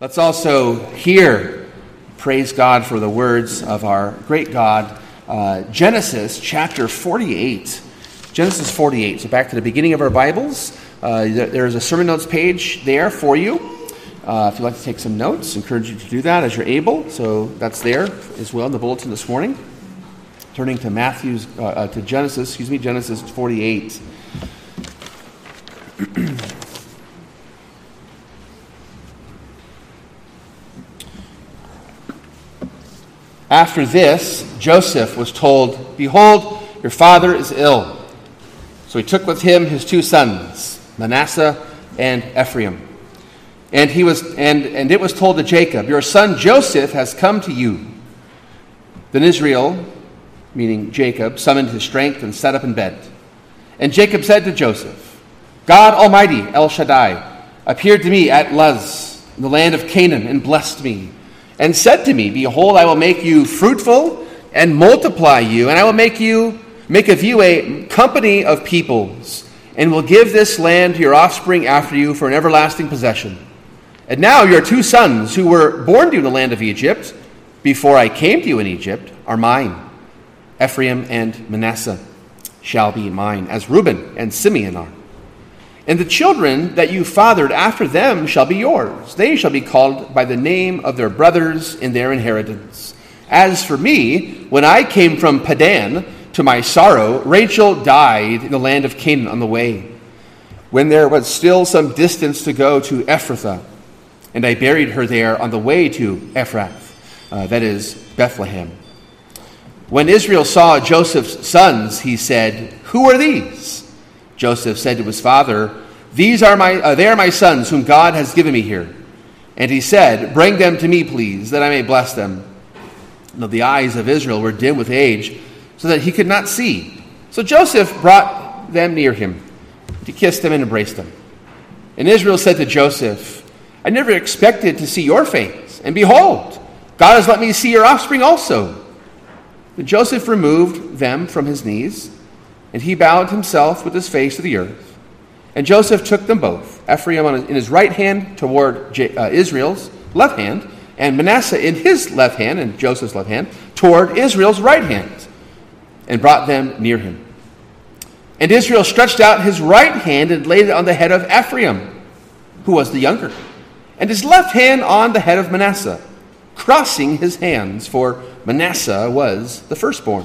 Let's also hear, praise God for the words of our great God, uh, Genesis chapter 48. Genesis 48. So back to the beginning of our Bibles. Uh, there's a sermon notes page there for you. Uh, if you'd like to take some notes, encourage you to do that as you're able. So that's there as well in the bulletin this morning. Turning to Matthew's, uh, uh, to Genesis, excuse me, Genesis 48. After this, Joseph was told, Behold, your father is ill. So he took with him his two sons, Manasseh and Ephraim. And, he was, and, and it was told to Jacob, Your son Joseph has come to you. Then Israel, meaning Jacob, summoned his strength and sat up in bed. And Jacob said to Joseph, God Almighty, El Shaddai, appeared to me at Luz, in the land of Canaan, and blessed me and said to me, Behold, I will make you fruitful and multiply you, and I will make you make of you a company of peoples, and will give this land to your offspring after you for an everlasting possession. And now your two sons, who were born to you in the land of Egypt, before I came to you in Egypt, are mine. Ephraim and Manasseh shall be mine, as Reuben and Simeon are. And the children that you fathered after them shall be yours. They shall be called by the name of their brothers in their inheritance. As for me, when I came from Paddan, to my sorrow, Rachel died in the land of Canaan on the way, when there was still some distance to go to Ephrathah. And I buried her there on the way to Ephrath, uh, that is, Bethlehem. When Israel saw Joseph's sons, he said, Who are these? Joseph said to his father, These are my, uh, they are my sons whom God has given me here. And he said, Bring them to me, please, that I may bless them. Now the eyes of Israel were dim with age, so that he could not see. So Joseph brought them near him. He kissed them and embraced them. And Israel said to Joseph, I never expected to see your face, and behold, God has let me see your offspring also. Then Joseph removed them from his knees and he bowed himself with his face to the earth. And Joseph took them both, Ephraim in his right hand toward uh, Israel's left hand, and Manasseh in his left hand, and Joseph's left hand, toward Israel's right hand, and brought them near him. And Israel stretched out his right hand and laid it on the head of Ephraim, who was the younger, and his left hand on the head of Manasseh, crossing his hands, for Manasseh was the firstborn.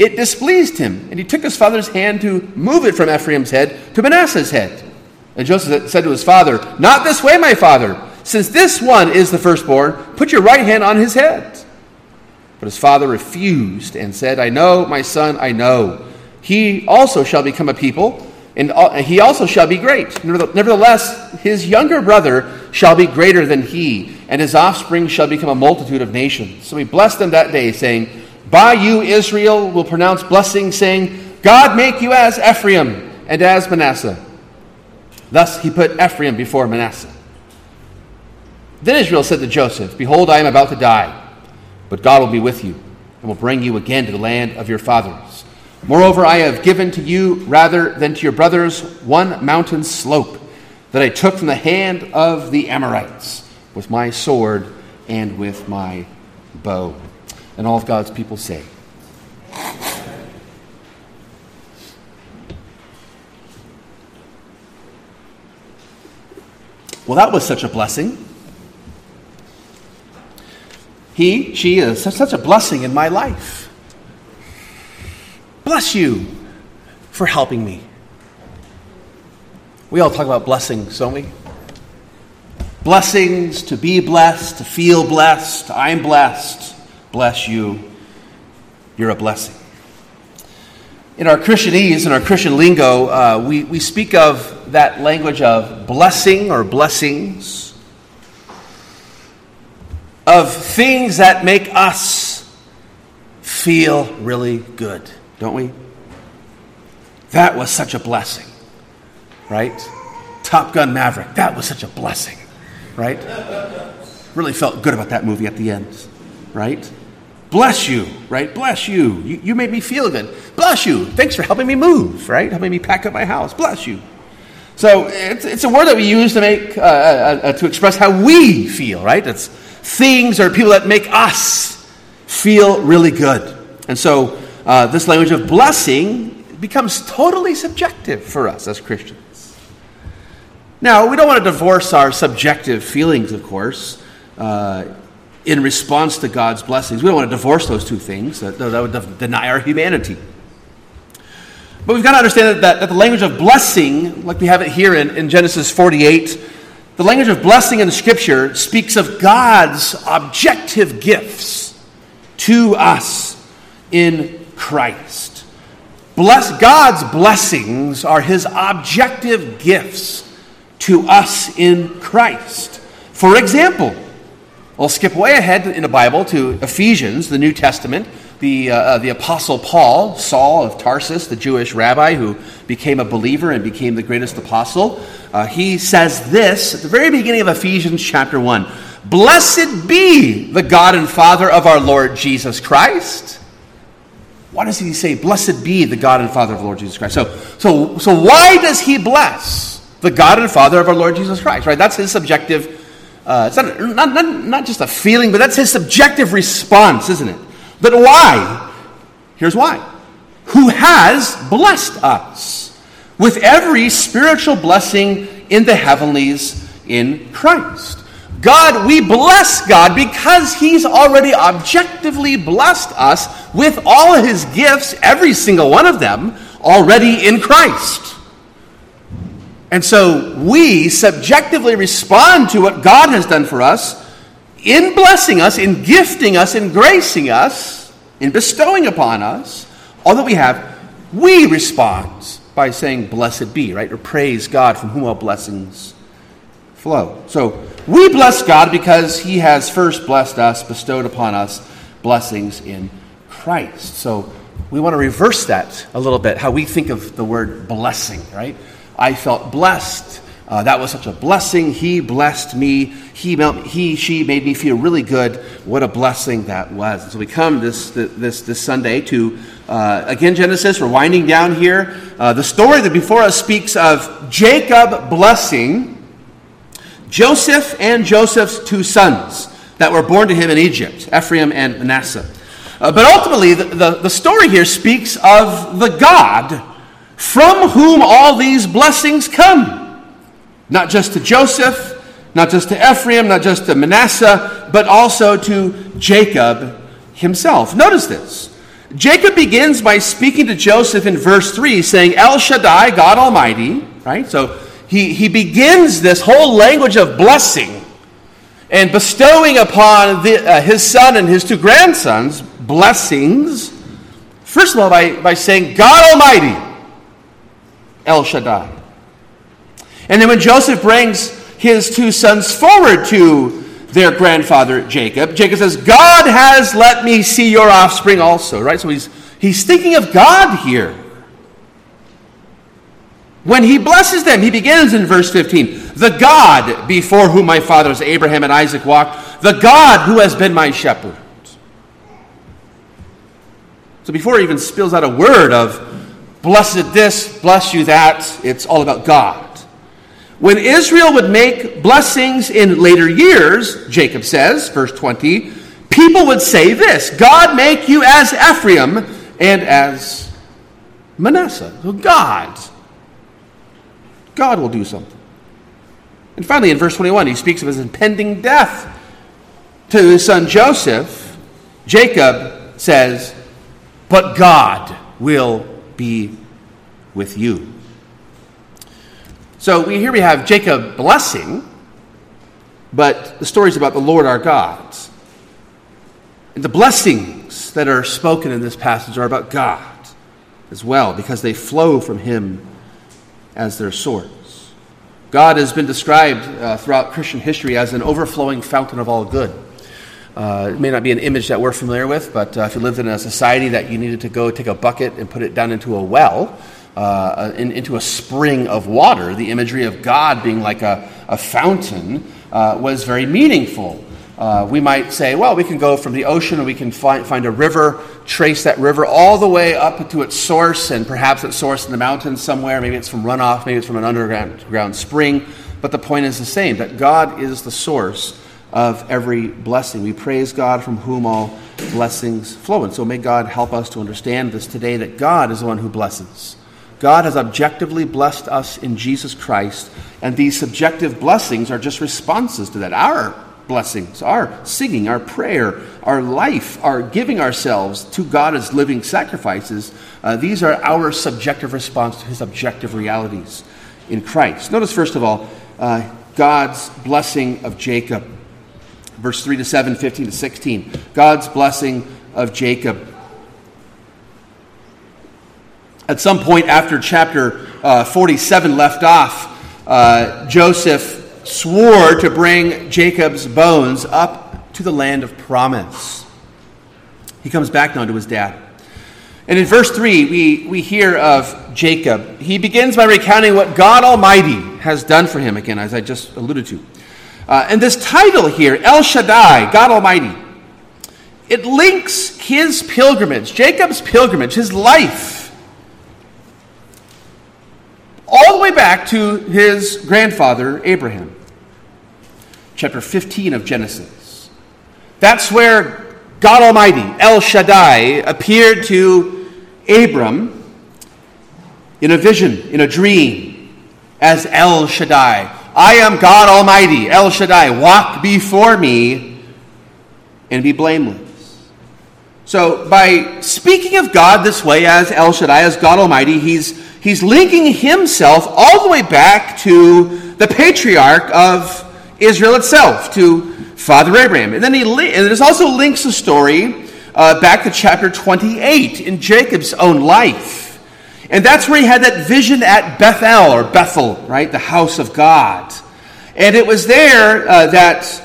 it displeased him, and he took his father's hand to move it from Ephraim's head to Manasseh's head. And Joseph said to his father, Not this way, my father. Since this one is the firstborn, put your right hand on his head. But his father refused and said, I know, my son, I know. He also shall become a people, and he also shall be great. Nevertheless, his younger brother shall be greater than he, and his offspring shall become a multitude of nations. So he blessed them that day, saying, by you, Israel will pronounce blessing, saying, God make you as Ephraim and as Manasseh. Thus he put Ephraim before Manasseh. Then Israel said to Joseph, Behold, I am about to die, but God will be with you and will bring you again to the land of your fathers. Moreover, I have given to you, rather than to your brothers, one mountain slope that I took from the hand of the Amorites with my sword and with my bow. And all of God's people say, Well, that was such a blessing. He, she is such, a blessing in my life. Bless you for helping me. We all talk about blessings, don't we? Blessings, to be blessed, to feel blessed, I'm blessed bless you. You're a blessing. In our Christianese, in our Christian lingo, uh, we, we speak of that language of blessing or blessings, of things that make us feel really good, don't we? That was such a blessing, right? Top Gun Maverick, that was such a blessing, right? Really felt good about that movie at the end, right? Bless you, right? Bless you. you. You made me feel good. Bless you. Thanks for helping me move, right? Helping me pack up my house. Bless you. So it's, it's a word that we use to make uh, uh, uh, to express how we feel, right? It's things or people that make us feel really good. And so uh, this language of blessing becomes totally subjective for us as Christians. Now, we don't want to divorce our subjective feelings, of course. Uh, in response to God's blessings. We don't want to divorce those two things, that, that would deny our humanity. But we've got to understand that, that, the language of blessing, like we have it here in, in Genesis 48, the language of blessing in the scripture speaks of God's objective gifts to us in Christ. Bless, God's blessings are his objective gifts to us in Christ. For example, I'll skip way ahead in the Bible to Ephesians, the New Testament. The, uh, uh, the Apostle Paul, Saul of Tarsus, the Jewish rabbi who became a believer and became the greatest apostle, uh, he says this at the very beginning of Ephesians chapter 1 Blessed be the God and Father of our Lord Jesus Christ. Why does he say, Blessed be the God and Father of the Lord Jesus Christ? So, so, so why does he bless the God and Father of our Lord Jesus Christ? Right? That's his subjective uh, it's not, not, not, not just a feeling, but that's his subjective response, isn't it? But why? Here's why. Who has blessed us with every spiritual blessing in the heavenlies in Christ. God, we bless God because He's already objectively blessed us with all His gifts, every single one of them, already in Christ. And so we subjectively respond to what God has done for us in blessing us, in gifting us, in gracing us, in bestowing upon us all that we have. We respond by saying, Blessed be, right? Or praise God from whom all blessings flow. So we bless God because He has first blessed us, bestowed upon us blessings in Christ. So we want to reverse that a little bit, how we think of the word blessing, right? I felt blessed. Uh, that was such a blessing. He blessed me. He, he, she made me feel really good. What a blessing that was. And so we come this, this, this Sunday to, uh, again, Genesis. We're winding down here. Uh, the story that before us speaks of Jacob blessing Joseph and Joseph's two sons that were born to him in Egypt, Ephraim and Manasseh. Uh, but ultimately, the, the, the story here speaks of the God from whom all these blessings come. Not just to Joseph, not just to Ephraim, not just to Manasseh, but also to Jacob himself. Notice this. Jacob begins by speaking to Joseph in verse 3, saying, El Shaddai, God Almighty, right? So he, he begins this whole language of blessing and bestowing upon the, uh, his son and his two grandsons blessings. First of all, by, by saying, God Almighty. El Shaddai. And then when Joseph brings his two sons forward to their grandfather Jacob, Jacob says, God has let me see your offspring also, right? So he's, he's thinking of God here. When he blesses them, he begins in verse 15 The God before whom my fathers Abraham and Isaac walked, the God who has been my shepherd. So before he even spills out a word of blessed this, bless you that. It's all about God. When Israel would make blessings in later years, Jacob says, verse 20, people would say this God make you as Ephraim and as Manasseh. So God. God will do something. And finally, in verse 21, he speaks of his impending death to his son Joseph. Jacob says, But God will be with you. So we, here we have Jacob blessing, but the story is about the Lord our God. And the blessings that are spoken in this passage are about God as well, because they flow from Him as their source. God has been described uh, throughout Christian history as an overflowing fountain of all good. Uh, Uh, it may not be an image that we're familiar with, but uh, if you lived in a society that you needed to go take a bucket and put it down into a well, uh, in, into a spring of water, the imagery of God being like a, a fountain uh, was very meaningful. Uh, we might say, well, we can go from the ocean and we can find, find a river, trace that river all the way up to its source, and perhaps its source in the mountains somewhere. Maybe it's from runoff, maybe it's from an underground ground spring. But the point is the same that God is the source of every blessing. We praise God from whom all blessings flow. And so may God help us to understand this today that God is the one who blesses. God has objectively blessed us in Jesus Christ, and these subjective blessings are just responses to that. Our blessings, our singing, our prayer, our life, our giving ourselves to God as living sacrifices, uh, these are our subjective response to His objective realities in Christ. Notice, first of all, uh, God's blessing of Jacob. Verse 3 to 7, 15 to 16. God's blessing of Jacob. At some point after chapter uh, 47 left off, uh, Joseph swore to bring Jacob's bones up to the land of promise. He comes back now to his dad. And in verse 3, we, we hear of Jacob. He begins by recounting what God Almighty has done for him, again, as I just alluded to. Uh, and this title here, El Shaddai, God Almighty, it links his pilgrimage, Jacob's pilgrimage, his life, all the way back to his grandfather, Abraham. Chapter 15 of Genesis. That's where God Almighty, El Shaddai, appeared to Abram in a vision, in a dream, as El Shaddai. I am God Almighty, El Shaddai. Walk before me and be blameless. So, by speaking of God this way as El Shaddai, as God Almighty, he's he's linking himself all the way back to the patriarch of Israel itself, to Father Abraham. And then he li- and this also links the story uh, back to chapter 28 in Jacob's own life. And that's where he had that vision at Bethel, or Bethel, right? The house of God. And it was there uh, that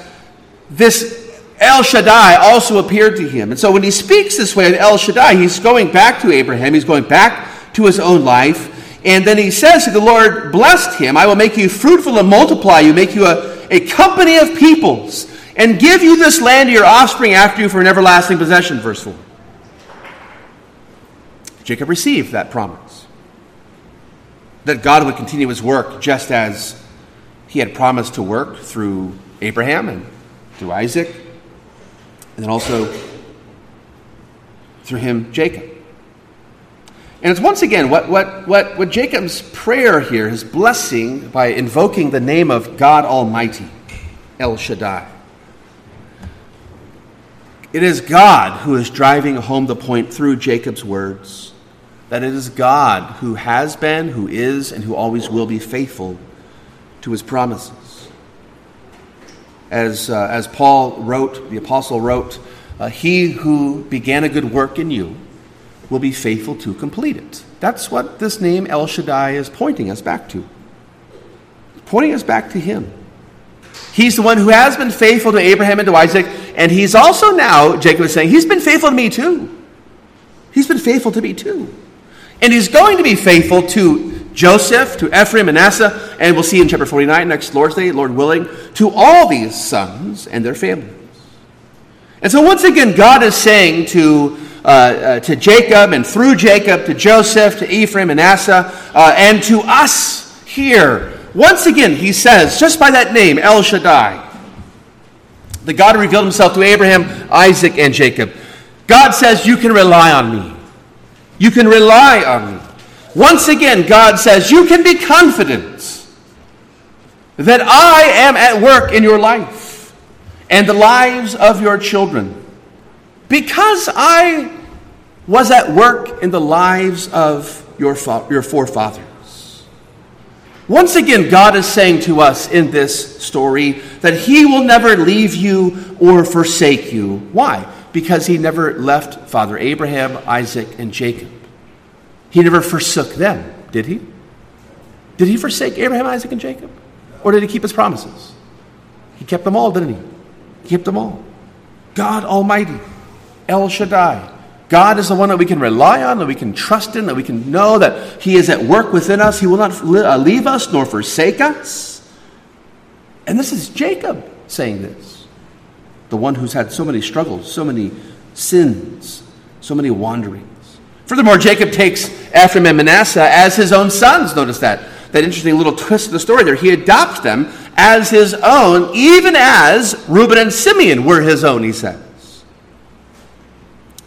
this El Shaddai also appeared to him. And so when he speaks this way of El Shaddai, he's going back to Abraham, he's going back to his own life. And then he says, The Lord blessed him, I will make you fruitful and multiply you, make you a, a company of peoples, and give you this land to your offspring after you for an everlasting possession. Verse 4. Jacob received that promise that God would continue his work just as he had promised to work through Abraham and through Isaac, and then also through him, Jacob. And it's once again what, what, what, what Jacob's prayer here, his blessing by invoking the name of God Almighty, El Shaddai. It is God who is driving home the point through Jacob's words that it is God who has been, who is, and who always will be faithful to his promises. As, uh, as Paul wrote, the apostle wrote, uh, He who began a good work in you will be faithful to complete it. That's what this name El Shaddai is pointing us back to. Pointing us back to Him. He's the one who has been faithful to Abraham and to Isaac, and He's also now, Jacob is saying, He's been faithful to me too. He's been faithful to me too. And He's going to be faithful to Joseph, to Ephraim, and Manasseh, and we'll see in chapter 49 next Lord's Day, Lord willing, to all these sons and their families. And so once again, God is saying to uh, uh, to Jacob and through Jacob to Joseph, to Ephraim, Manasseh, uh, and to us here. Once again, he says, just by that name, El Shaddai, the God who revealed himself to Abraham, Isaac, and Jacob. God says, You can rely on me. You can rely on me. Once again, God says, You can be confident that I am at work in your life and the lives of your children. Because I was at work in the lives of your, fa- your forefathers. Once again, God is saying to us in this story that He will never leave you or forsake you. Why? Because He never left Father Abraham, Isaac, and Jacob. He never forsook them, did He? Did He forsake Abraham, Isaac, and Jacob? Or did He keep His promises? He kept them all, didn't He? He kept them all. God Almighty, El Shaddai. God is the one that we can rely on, that we can trust in, that we can know that He is at work within us. He will not uh, leave us nor forsake us. And this is Jacob saying this. The one who's had so many struggles, so many sins, so many wanderings. Furthermore, Jacob takes Ephraim and Manasseh as his own sons. Notice that. That interesting little twist of the story there. He adopts them as his own, even as Reuben and Simeon were his own, he says.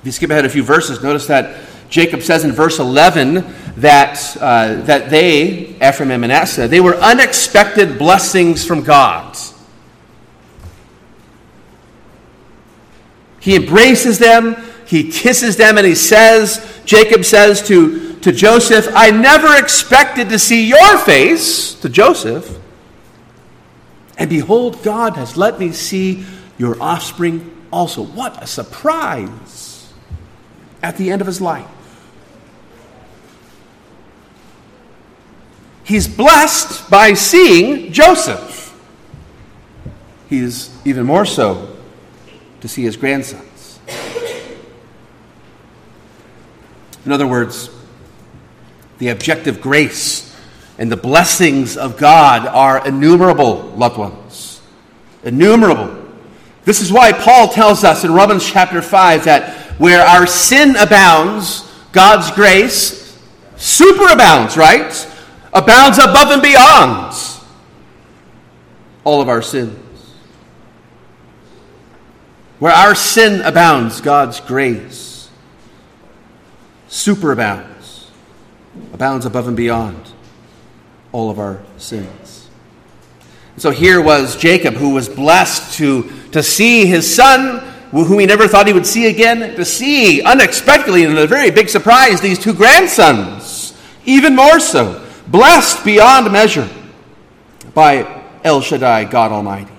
If you skip ahead a few verses, notice that Jacob says in verse 11 that, uh, that they, Ephraim and Manasseh, they were unexpected blessings from God. He embraces them, he kisses them, and he says, Jacob says to, to Joseph, I never expected to see your face, to Joseph. And behold, God has let me see your offspring also. What a surprise! at the end of his life. He's blessed by seeing Joseph. He is even more so to see his grandsons. In other words, the objective grace and the blessings of God are innumerable, loved ones. Innumerable. This is why Paul tells us in Romans chapter 5 that where our sin abounds, God's grace superabounds, right? Abounds above and beyond all of our sins. Where our sin abounds, God's grace superabounds, abounds above and beyond all of our sins. so here was Jacob, who was blessed to, to see his son whom he never thought he would see again, to see unexpectedly and in a very big surprise these two grandsons, even more so, blessed beyond measure by El Shaddai, God Almighty.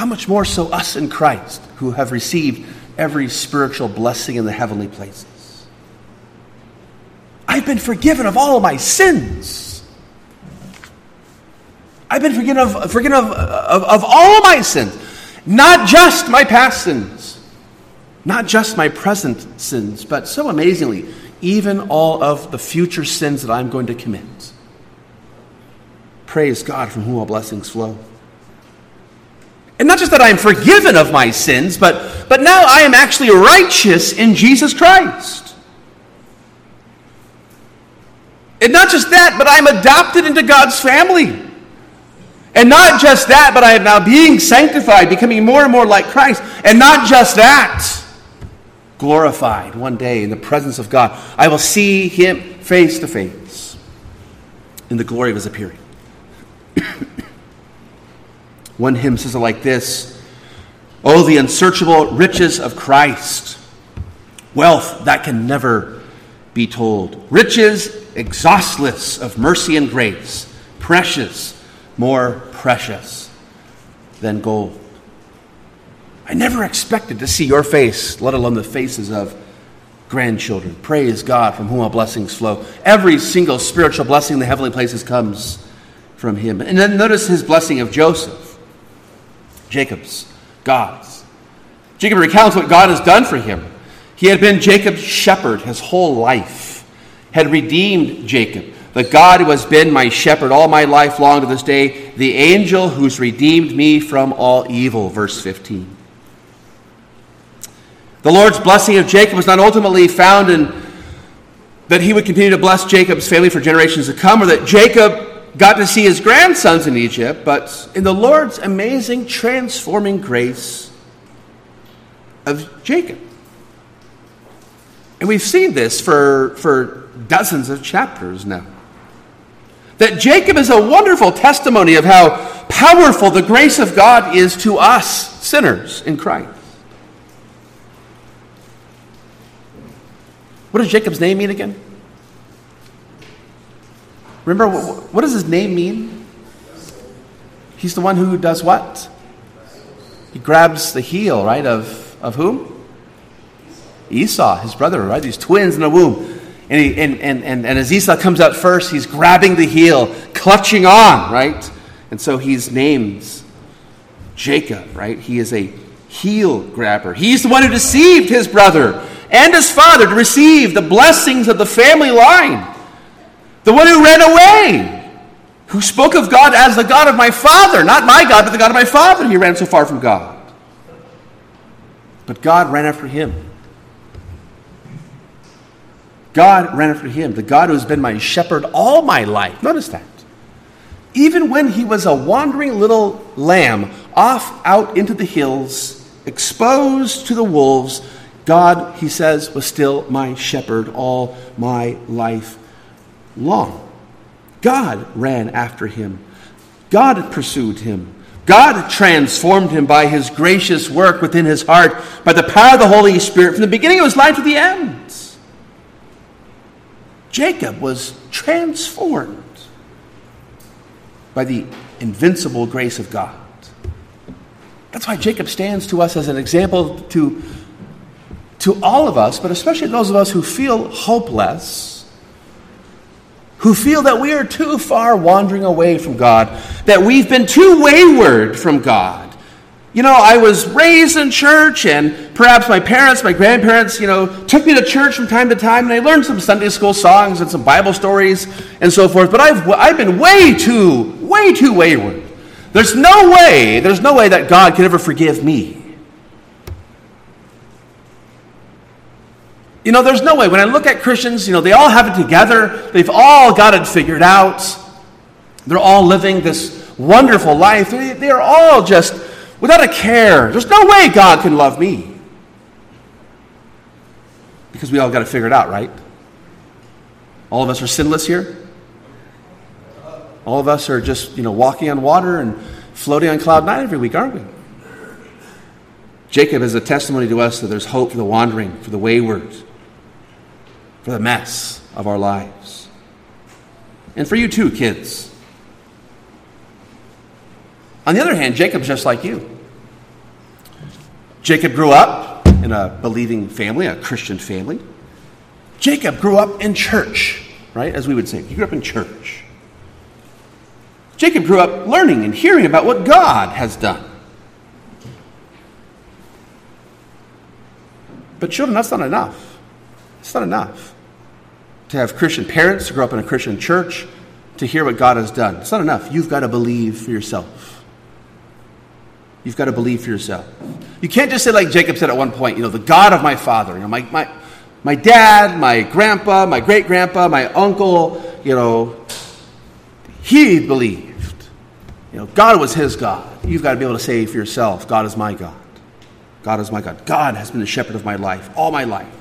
How much more so us in Christ, who have received every spiritual blessing in the heavenly places? I've been forgiven of all of my sins. I've been forgiven of, forgiven of, of, of all my sins, not just my past sins, not just my present sins, but so amazingly, even all of the future sins that I'm going to commit. Praise God from whom all blessings flow. And not just that I am forgiven of my sins, but, but now I am actually righteous in Jesus Christ. And not just that, but I'm adopted into God's family. And not just that, but I am now being sanctified, becoming more and more like Christ. And not just that, glorified one day in the presence of God. I will see him face to face in the glory of his appearing. one hymn says it like this Oh, the unsearchable riches of Christ, wealth that can never be told, riches exhaustless of mercy and grace, precious more precious than gold. I never expected to see your face, let alone the faces of grandchildren. Praise God from whom all blessings flow. Every single spiritual blessing in the heavenly places comes from him. And then notice his blessing of Joseph, Jacob's, God's. Jacob recounts what God has done for him. He had been Jacob's shepherd his whole life, had redeemed Jacob, the God who has been my shepherd all my life long to this day, the angel who's redeemed me from all evil. Verse 15. The Lord's blessing of Jacob was not ultimately found in that he would continue to bless Jacob's family for generations to come, or that Jacob got to see his grandsons in Egypt, but in the Lord's amazing transforming grace of Jacob. And we've seen this for, for dozens of chapters now that Jacob is a wonderful testimony of how powerful the grace of God is to us sinners in Christ. What does Jacob's name mean again? Remember, what does his name mean? He's the one who does what? He grabs the heel, right, of, of whom? Esau, his brother, right? These twins in the womb. And, he, and, and, and, and as Esau comes out first, he's grabbing the heel, clutching on, right? And so he's named Jacob, right? He is a heel grabber. He's the one who deceived his brother and his father to receive the blessings of the family line. The one who ran away, who spoke of God as the God of my father, not my God, but the God of my father. He ran so far from God. But God ran after him. God ran after him, the God who has been my shepherd all my life. Notice that. Even when he was a wandering little lamb off out into the hills, exposed to the wolves, God, he says, was still my shepherd all my life long. God ran after him. God pursued him. God transformed him by his gracious work within his heart, by the power of the Holy Spirit, from the beginning of his life to the end. Jacob was transformed by the invincible grace of God. That's why Jacob stands to us as an example to, to all of us, but especially those of us who feel hopeless, who feel that we are too far wandering away from God, that we've been too wayward from God. You know, I was raised in church, and perhaps my parents, my grandparents, you know, took me to church from time to time, and I learned some Sunday school songs and some Bible stories and so forth. But I've, I've been way too, way too wayward. There's no way, there's no way that God could ever forgive me. You know, there's no way. When I look at Christians, you know, they all have it together, they've all got it figured out, they're all living this wonderful life. They, they're all just without a care. There's no way God can love me. Because we all got to figure it out, right? All of us are sinless here. All of us are just, you know, walking on water and floating on cloud nine every week, aren't we? Jacob is a testimony to us that there's hope for the wandering, for the wayward, for the mess of our lives. And for you too, kids. On the other hand, Jacob's just like you. Jacob grew up in a believing family, a Christian family. Jacob grew up in church, right? As we would say, he grew up in church. Jacob grew up learning and hearing about what God has done. But, children, that's not enough. It's not enough to have Christian parents, to grow up in a Christian church, to hear what God has done. It's not enough. You've got to believe for yourself. You've got to believe for yourself. You can't just say, like Jacob said at one point, you know, the God of my father, you know, my, my, my dad, my grandpa, my great grandpa, my uncle, you know, he believed. You know, God was his God. You've got to be able to say for yourself, God is my God. God is my God. God has been the shepherd of my life all my life.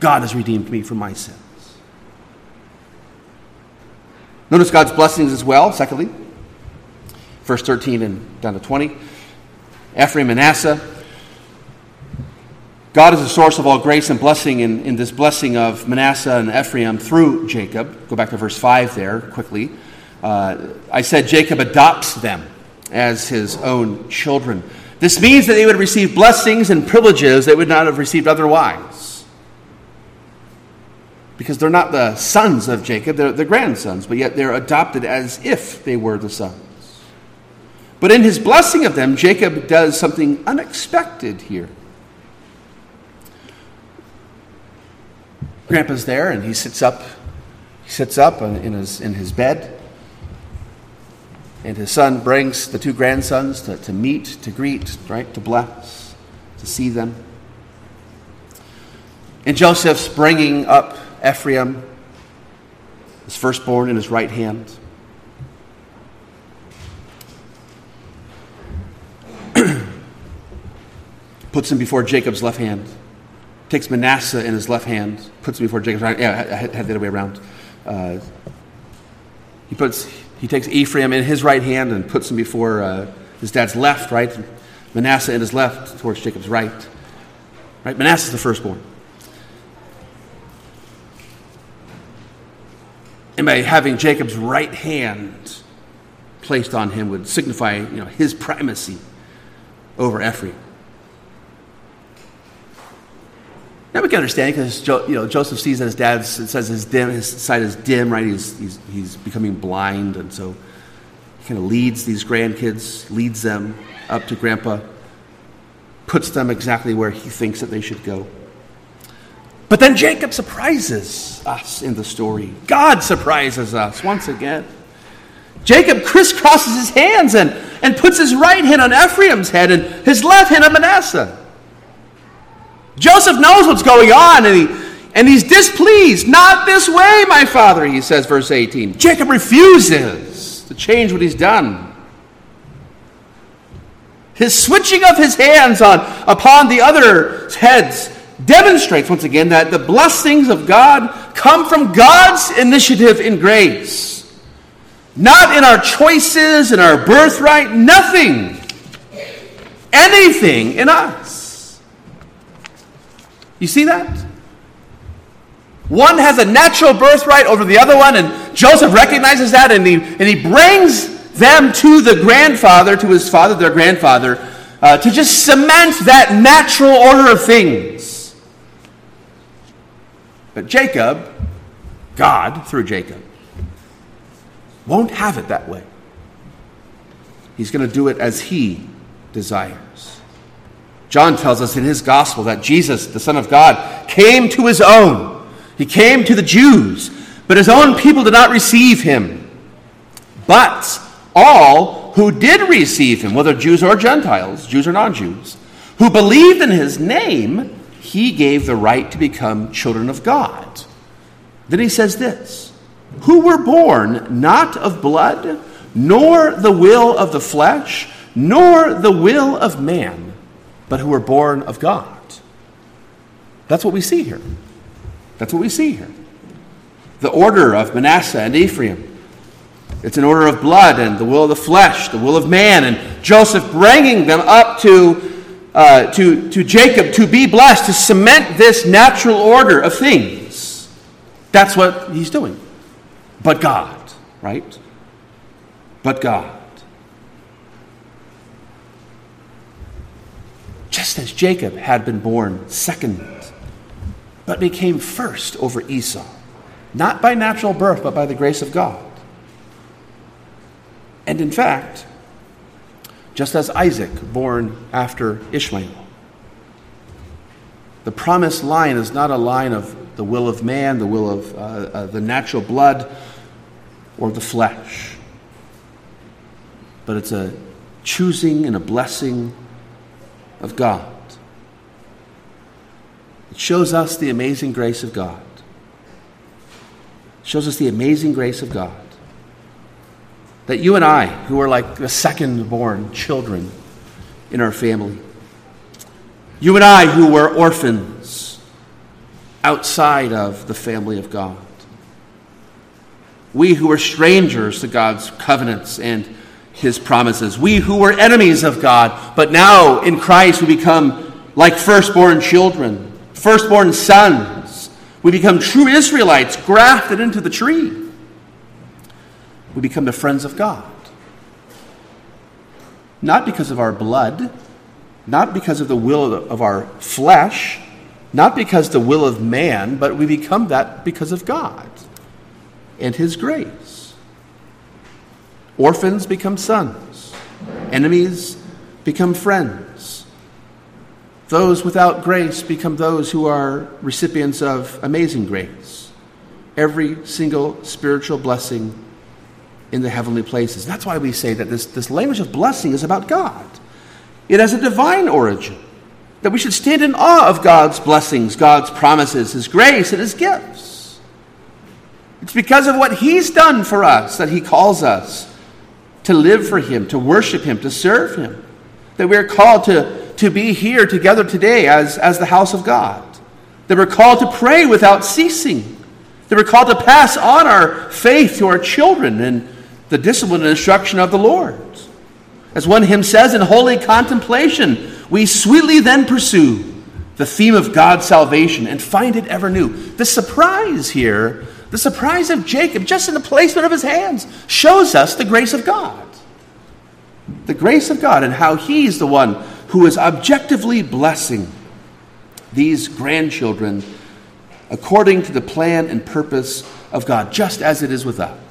God has redeemed me from my sins. Notice God's blessings as well, secondly verse 13 and down to 20. Ephraim and Manasseh. God is the source of all grace and blessing in, in this blessing of Manasseh and Ephraim through Jacob. Go back to verse 5 there quickly. Uh, I said Jacob adopts them as his own children. This means that they would receive blessings and privileges they would not have received otherwise. Because they're not the sons of Jacob, they're the grandsons, but yet they're adopted as if they were the sons. But in his blessing of them, Jacob does something unexpected here. Grandpa's there and he sits up. He sits up in his, in his bed. And his son brings the two grandsons to, to meet, to greet, right, to bless, to see them. And Joseph's bringing up Ephraim, his firstborn, in his right hand. puts him before Jacob's left hand. Takes Manasseh in his left hand, puts him before Jacob's right. Yeah, I had the other way around. Uh, he puts he takes Ephraim in his right hand and puts him before uh, his dad's left, right? Manasseh in his left towards Jacob's right. Right? Manasseh's the firstborn. And by having Jacob's right hand placed on him would signify you know, his primacy over Ephraim. Now we can understand because jo- you know Joseph sees that his dad says his dim, his sight is dim, right? He's, he's, he's becoming blind, and so he kind of leads these grandkids, leads them up to grandpa, puts them exactly where he thinks that they should go. But then Jacob surprises us in the story. God surprises us once again. Jacob crisscrosses his hands and, and puts his right hand on Ephraim's head and his left hand on Manasseh. Joseph knows what's going on and, he, and he's displeased. Not this way, my father, he says, verse 18. Jacob refuses to change what he's done. His switching of his hands on, upon the other heads demonstrates once again that the blessings of God come from God's initiative in grace. Not in our choices, in our birthright, nothing. Anything in us. You see that? One has a natural birthright over the other one, and Joseph recognizes that, and he, and he brings them to the grandfather, to his father, their grandfather, uh, to just cement that natural order of things. But Jacob, God, through Jacob, won't have it that way. He's going to do it as he desires. John tells us in his gospel that Jesus, the Son of God, came to his own. He came to the Jews, but his own people did not receive him. But all who did receive him, whether Jews or Gentiles, Jews or non Jews, who believed in his name, he gave the right to become children of God. Then he says this who were born not of blood, nor the will of the flesh, nor the will of man, but who were born of God. That's what we see here. That's what we see here. The order of Manasseh and Ephraim. It's an order of blood and the will of the flesh, the will of man, and Joseph bringing them up to, uh, to, to Jacob to be blessed, to cement this natural order of things. That's what he's doing. But God, right? But God. Just as Jacob had been born second, but became first over Esau, not by natural birth, but by the grace of God. And in fact, just as Isaac, born after Ishmael, the promised line is not a line of the will of man, the will of uh, uh, the natural blood, or the flesh. But it's a choosing and a blessing of God. It shows us the amazing grace of God. It shows us the amazing grace of God. That you and I, who are like the second born children in our family, you and I, who were orphans, outside of the family of God. We who were strangers to God's covenants and his promises. We who were enemies of God, but now in Christ we become like firstborn children, firstborn sons. We become true Israelites grafted into the tree. We become the friends of God. Not because of our blood, not because of the will of our flesh, not because the will of man, but we become that because of God and His grace. Orphans become sons, enemies become friends. Those without grace become those who are recipients of amazing grace. Every single spiritual blessing in the heavenly places. That's why we say that this, this language of blessing is about God. It has a divine origin that we should stand in awe of God's blessings, God's promises, His grace, and His gifts. It's because of what He's done for us that He calls us to live for Him, to worship Him, to serve Him, that we're called to, to be here together today as, as the house of God, that we're called to pray without ceasing, that we're called to pass on our faith to our children and the discipline and instruction of the Lord. As one hymn says, in holy contemplation, we sweetly then pursue the theme of God's salvation and find it ever new. The surprise here, the surprise of Jacob, just in the placement of his hands, shows us the grace of God. The grace of God and how he's the one who is objectively blessing these grandchildren according to the plan and purpose of God, just as it is with us.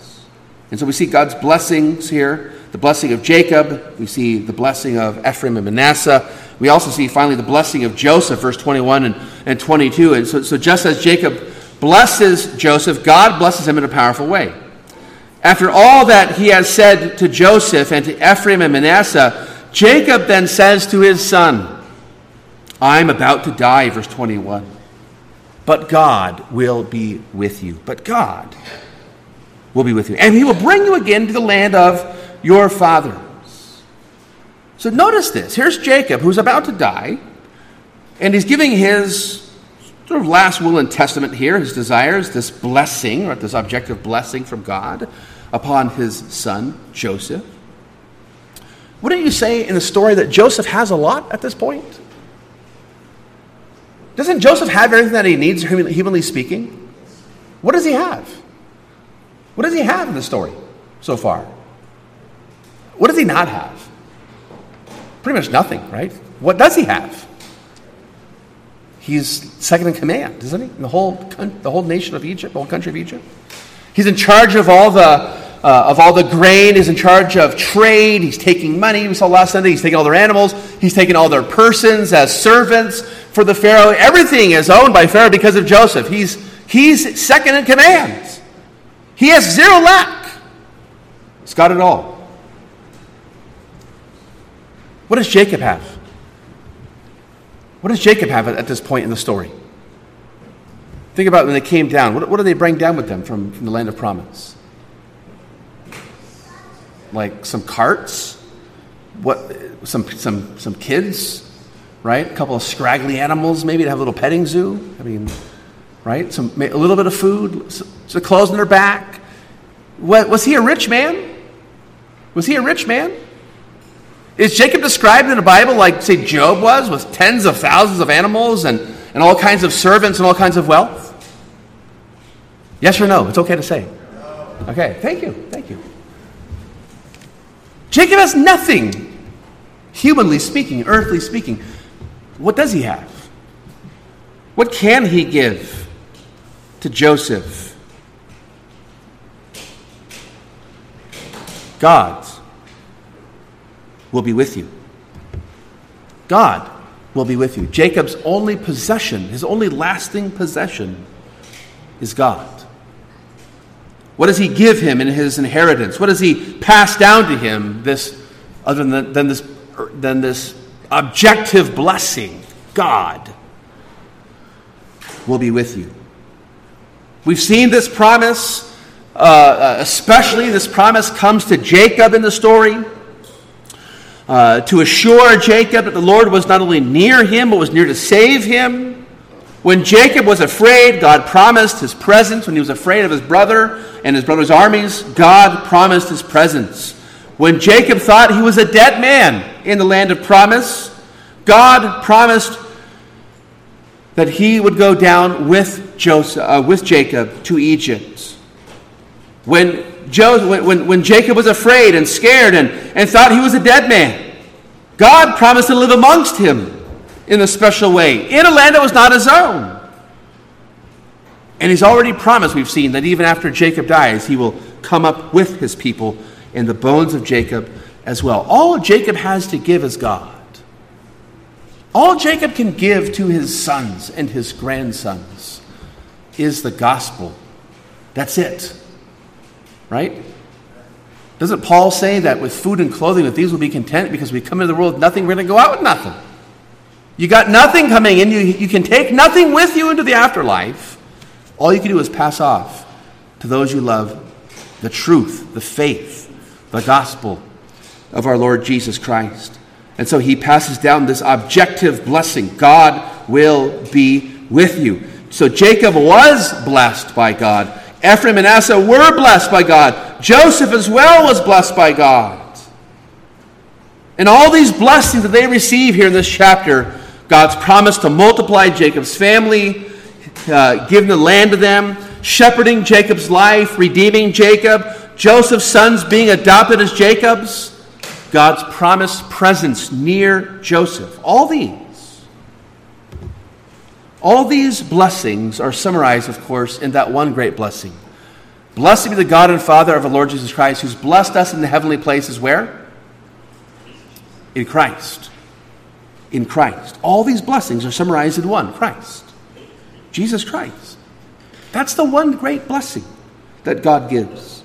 And so we see God's blessings here the blessing of Jacob. We see the blessing of Ephraim and Manasseh. We also see finally the blessing of Joseph, verse 21 and, and 22. And so, so just as Jacob blesses Joseph, God blesses him in a powerful way. After all that he has said to Joseph and to Ephraim and Manasseh, Jacob then says to his son, I'm about to die, verse 21. But God will be with you. But God will be with you. And he will bring you again to the land of your fathers. So notice this. Here's Jacob, who's about to die, and he's giving his sort of last will and testament here, his desires, this blessing, or this objective blessing from God upon his son, Joseph. Wouldn't you say in the story that Joseph has a lot at this point? Doesn't Joseph have everything that he needs, humanly speaking? What does he have? What does he have in the story so far? What does he not have? Pretty much nothing, right? What does he have? He's second in command, isn't he? In the whole, the whole nation of Egypt, the whole country of Egypt. He's in charge of all the, uh, of all the grain. He's in charge of trade. He's taking money. We saw last Sunday. He's taking all their animals. He's taking all their persons as servants for the Pharaoh. Everything is owned by Pharaoh because of Joseph. He's, he's second in command. He has zero lack. He's got it all. What does Jacob have? What does Jacob have at, this point in the story? Think about when they came down. What, what do they bring down with them from, from the land of promise? Like some carts? What, some, some, some kids? Right? A couple of scraggly animals, maybe to have a little petting zoo. I mean, right? Some, a little bit of food, some clothes on their back. Was he a rich man? Was he a rich man? Is Jacob described in the Bible like, say, Job was, with tens of thousands of animals and, and all kinds of servants and all kinds of wealth? Yes or no? It's okay to say. Okay, thank you, thank you. Jacob has nothing, humanly speaking, earthly speaking. What does he have? What can he give to Joseph? God will be with you. God will be with you. Jacob's only possession, his only lasting possession, is God. What does he give him in his inheritance? What does he pass down to him, this, other than, than, this, than this objective blessing? God will be with you. We've seen this promise, uh, uh especially this promise comes to Jacob in the story uh, to assure Jacob that the Lord was not only near him, but was near to save him. When Jacob was afraid, God promised his presence. When he was afraid of his brother and his brother's armies, God promised his presence. When Jacob thought he was a dead man in the land of promise, God promised that he would go down with, Joseph, uh, with Jacob to Egypt. When Joseph, when, when Jacob was afraid and scared and, and thought he was a dead man, God promised to live amongst him in a special way, in a land that was not his own. And he's already promised, we've seen, that even after Jacob dies, he will come up with his people in the bones of Jacob as well. All Jacob has to give is God. All Jacob can give to his sons and his grandsons is the gospel. That's it. Right? Doesn't Paul say that with food and clothing, that these will be content because we come into the world with nothing, we're going to go out with nothing? You got nothing coming in, you, you can take nothing with you into the afterlife. All you can do is pass off to those you love the truth, the faith, the gospel of our Lord Jesus Christ. And so he passes down this objective blessing God will be with you. So Jacob was blessed by God. Ephraim and Manasseh were blessed by God. Joseph as well was blessed by God. And all these blessings that they receive here in this chapter, God's promise to multiply Jacob's family, uh, giving the land to them, shepherding Jacob's life, redeeming Jacob, Joseph's sons being adopted as Jacob's, God's promised presence near Joseph. All these all these blessings are summarized, of course, in that one great blessing Blessed be the God and Father of our Lord Jesus Christ, who's blessed us in the heavenly places where? In Christ. In Christ. All these blessings are summarized in one Christ. Jesus Christ. That's the one great blessing that God gives.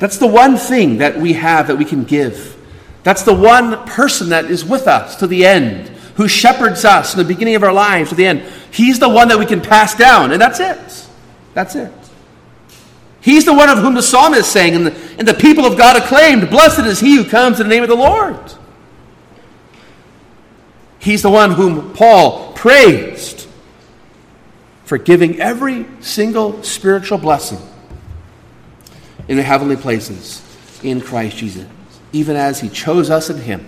That's the one thing that we have that we can give. That's the one person that is with us to the end, who shepherds us in the beginning of our lives to the end. He's the one that we can pass down, and that's it. That's it. He's the one of whom the psalmist sang, and the, and the people of God acclaimed, Blessed is he who comes in the name of the Lord. He's the one whom Paul praised for giving every single spiritual blessing in the heavenly places in Christ Jesus, even as he chose us in him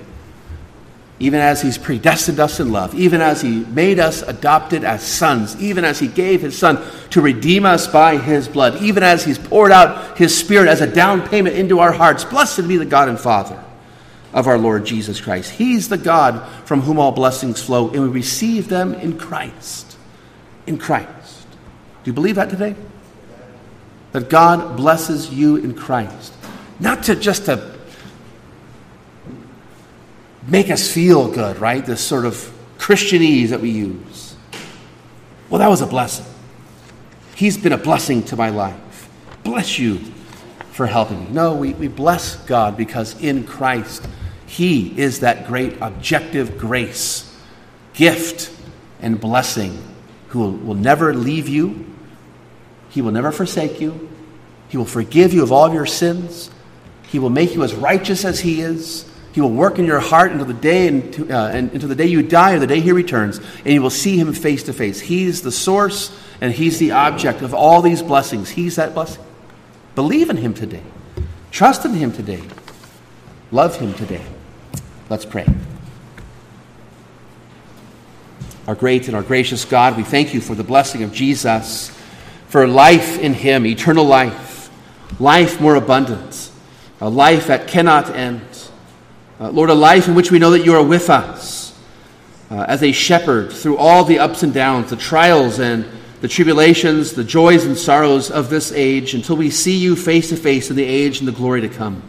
even as He's predestined us in love, even as He made us adopted as sons, even as He gave His Son to redeem us by His blood, even as He's poured out His Spirit as a down payment into our hearts. Blessed be the God and Father of our Lord Jesus Christ. He's the God from whom all blessings flow, and we receive them in Christ. In Christ. Do you believe that today? That God blesses you in Christ. Not to just to make us feel good, right? This sort of Christianese that we use. Well, that was a blessing. He's been a blessing to my life. Bless you for helping me. No, we, we bless God because in Christ, He is that great objective grace, gift, and blessing who will, will never leave you. He will never forsake you. He will forgive you of all of your sins. He will make you as righteous as He is. He will work in your heart until the day and, uh, until the day you die or the day he returns, and you will see him face to face. He's the source and he's the object of all these blessings. He's that blessing. Believe in him today. Trust in him today. Love him today. Let's pray. Our great and our gracious God, we thank you for the blessing of Jesus, for life in him, eternal life, life more abundant, a life that cannot end uh, Lord, a life in which we know that you are with us uh, as a shepherd through all the ups and downs, the trials and the tribulations, the joys and sorrows of this age until we see you face to face in the age and the glory to come.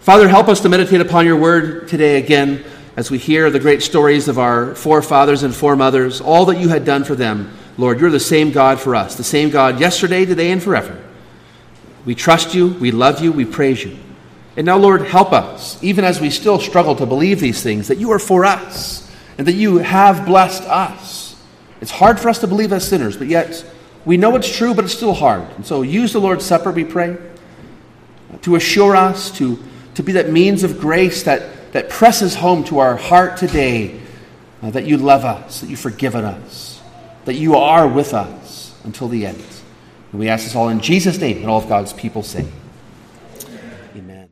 Father, help us to meditate upon your word today again as we hear the great stories of our forefathers and foremothers, all that you had done for them. Lord, you're the same God for us, the same God yesterday, today, and forever. We trust you, we love you, we praise you. And now, Lord, help us, even as we still struggle to believe these things, that you are for us and that you have blessed us. It's hard for us to believe as sinners, but yet we know it's true, but it's still hard. And so use the Lord's Supper, we pray, to assure us, to, to be that means of grace that, that presses home to our heart today uh, that you love us, that you've forgiven us, that you are with us until the end. And we ask this all in Jesus' name, and all of God's people say,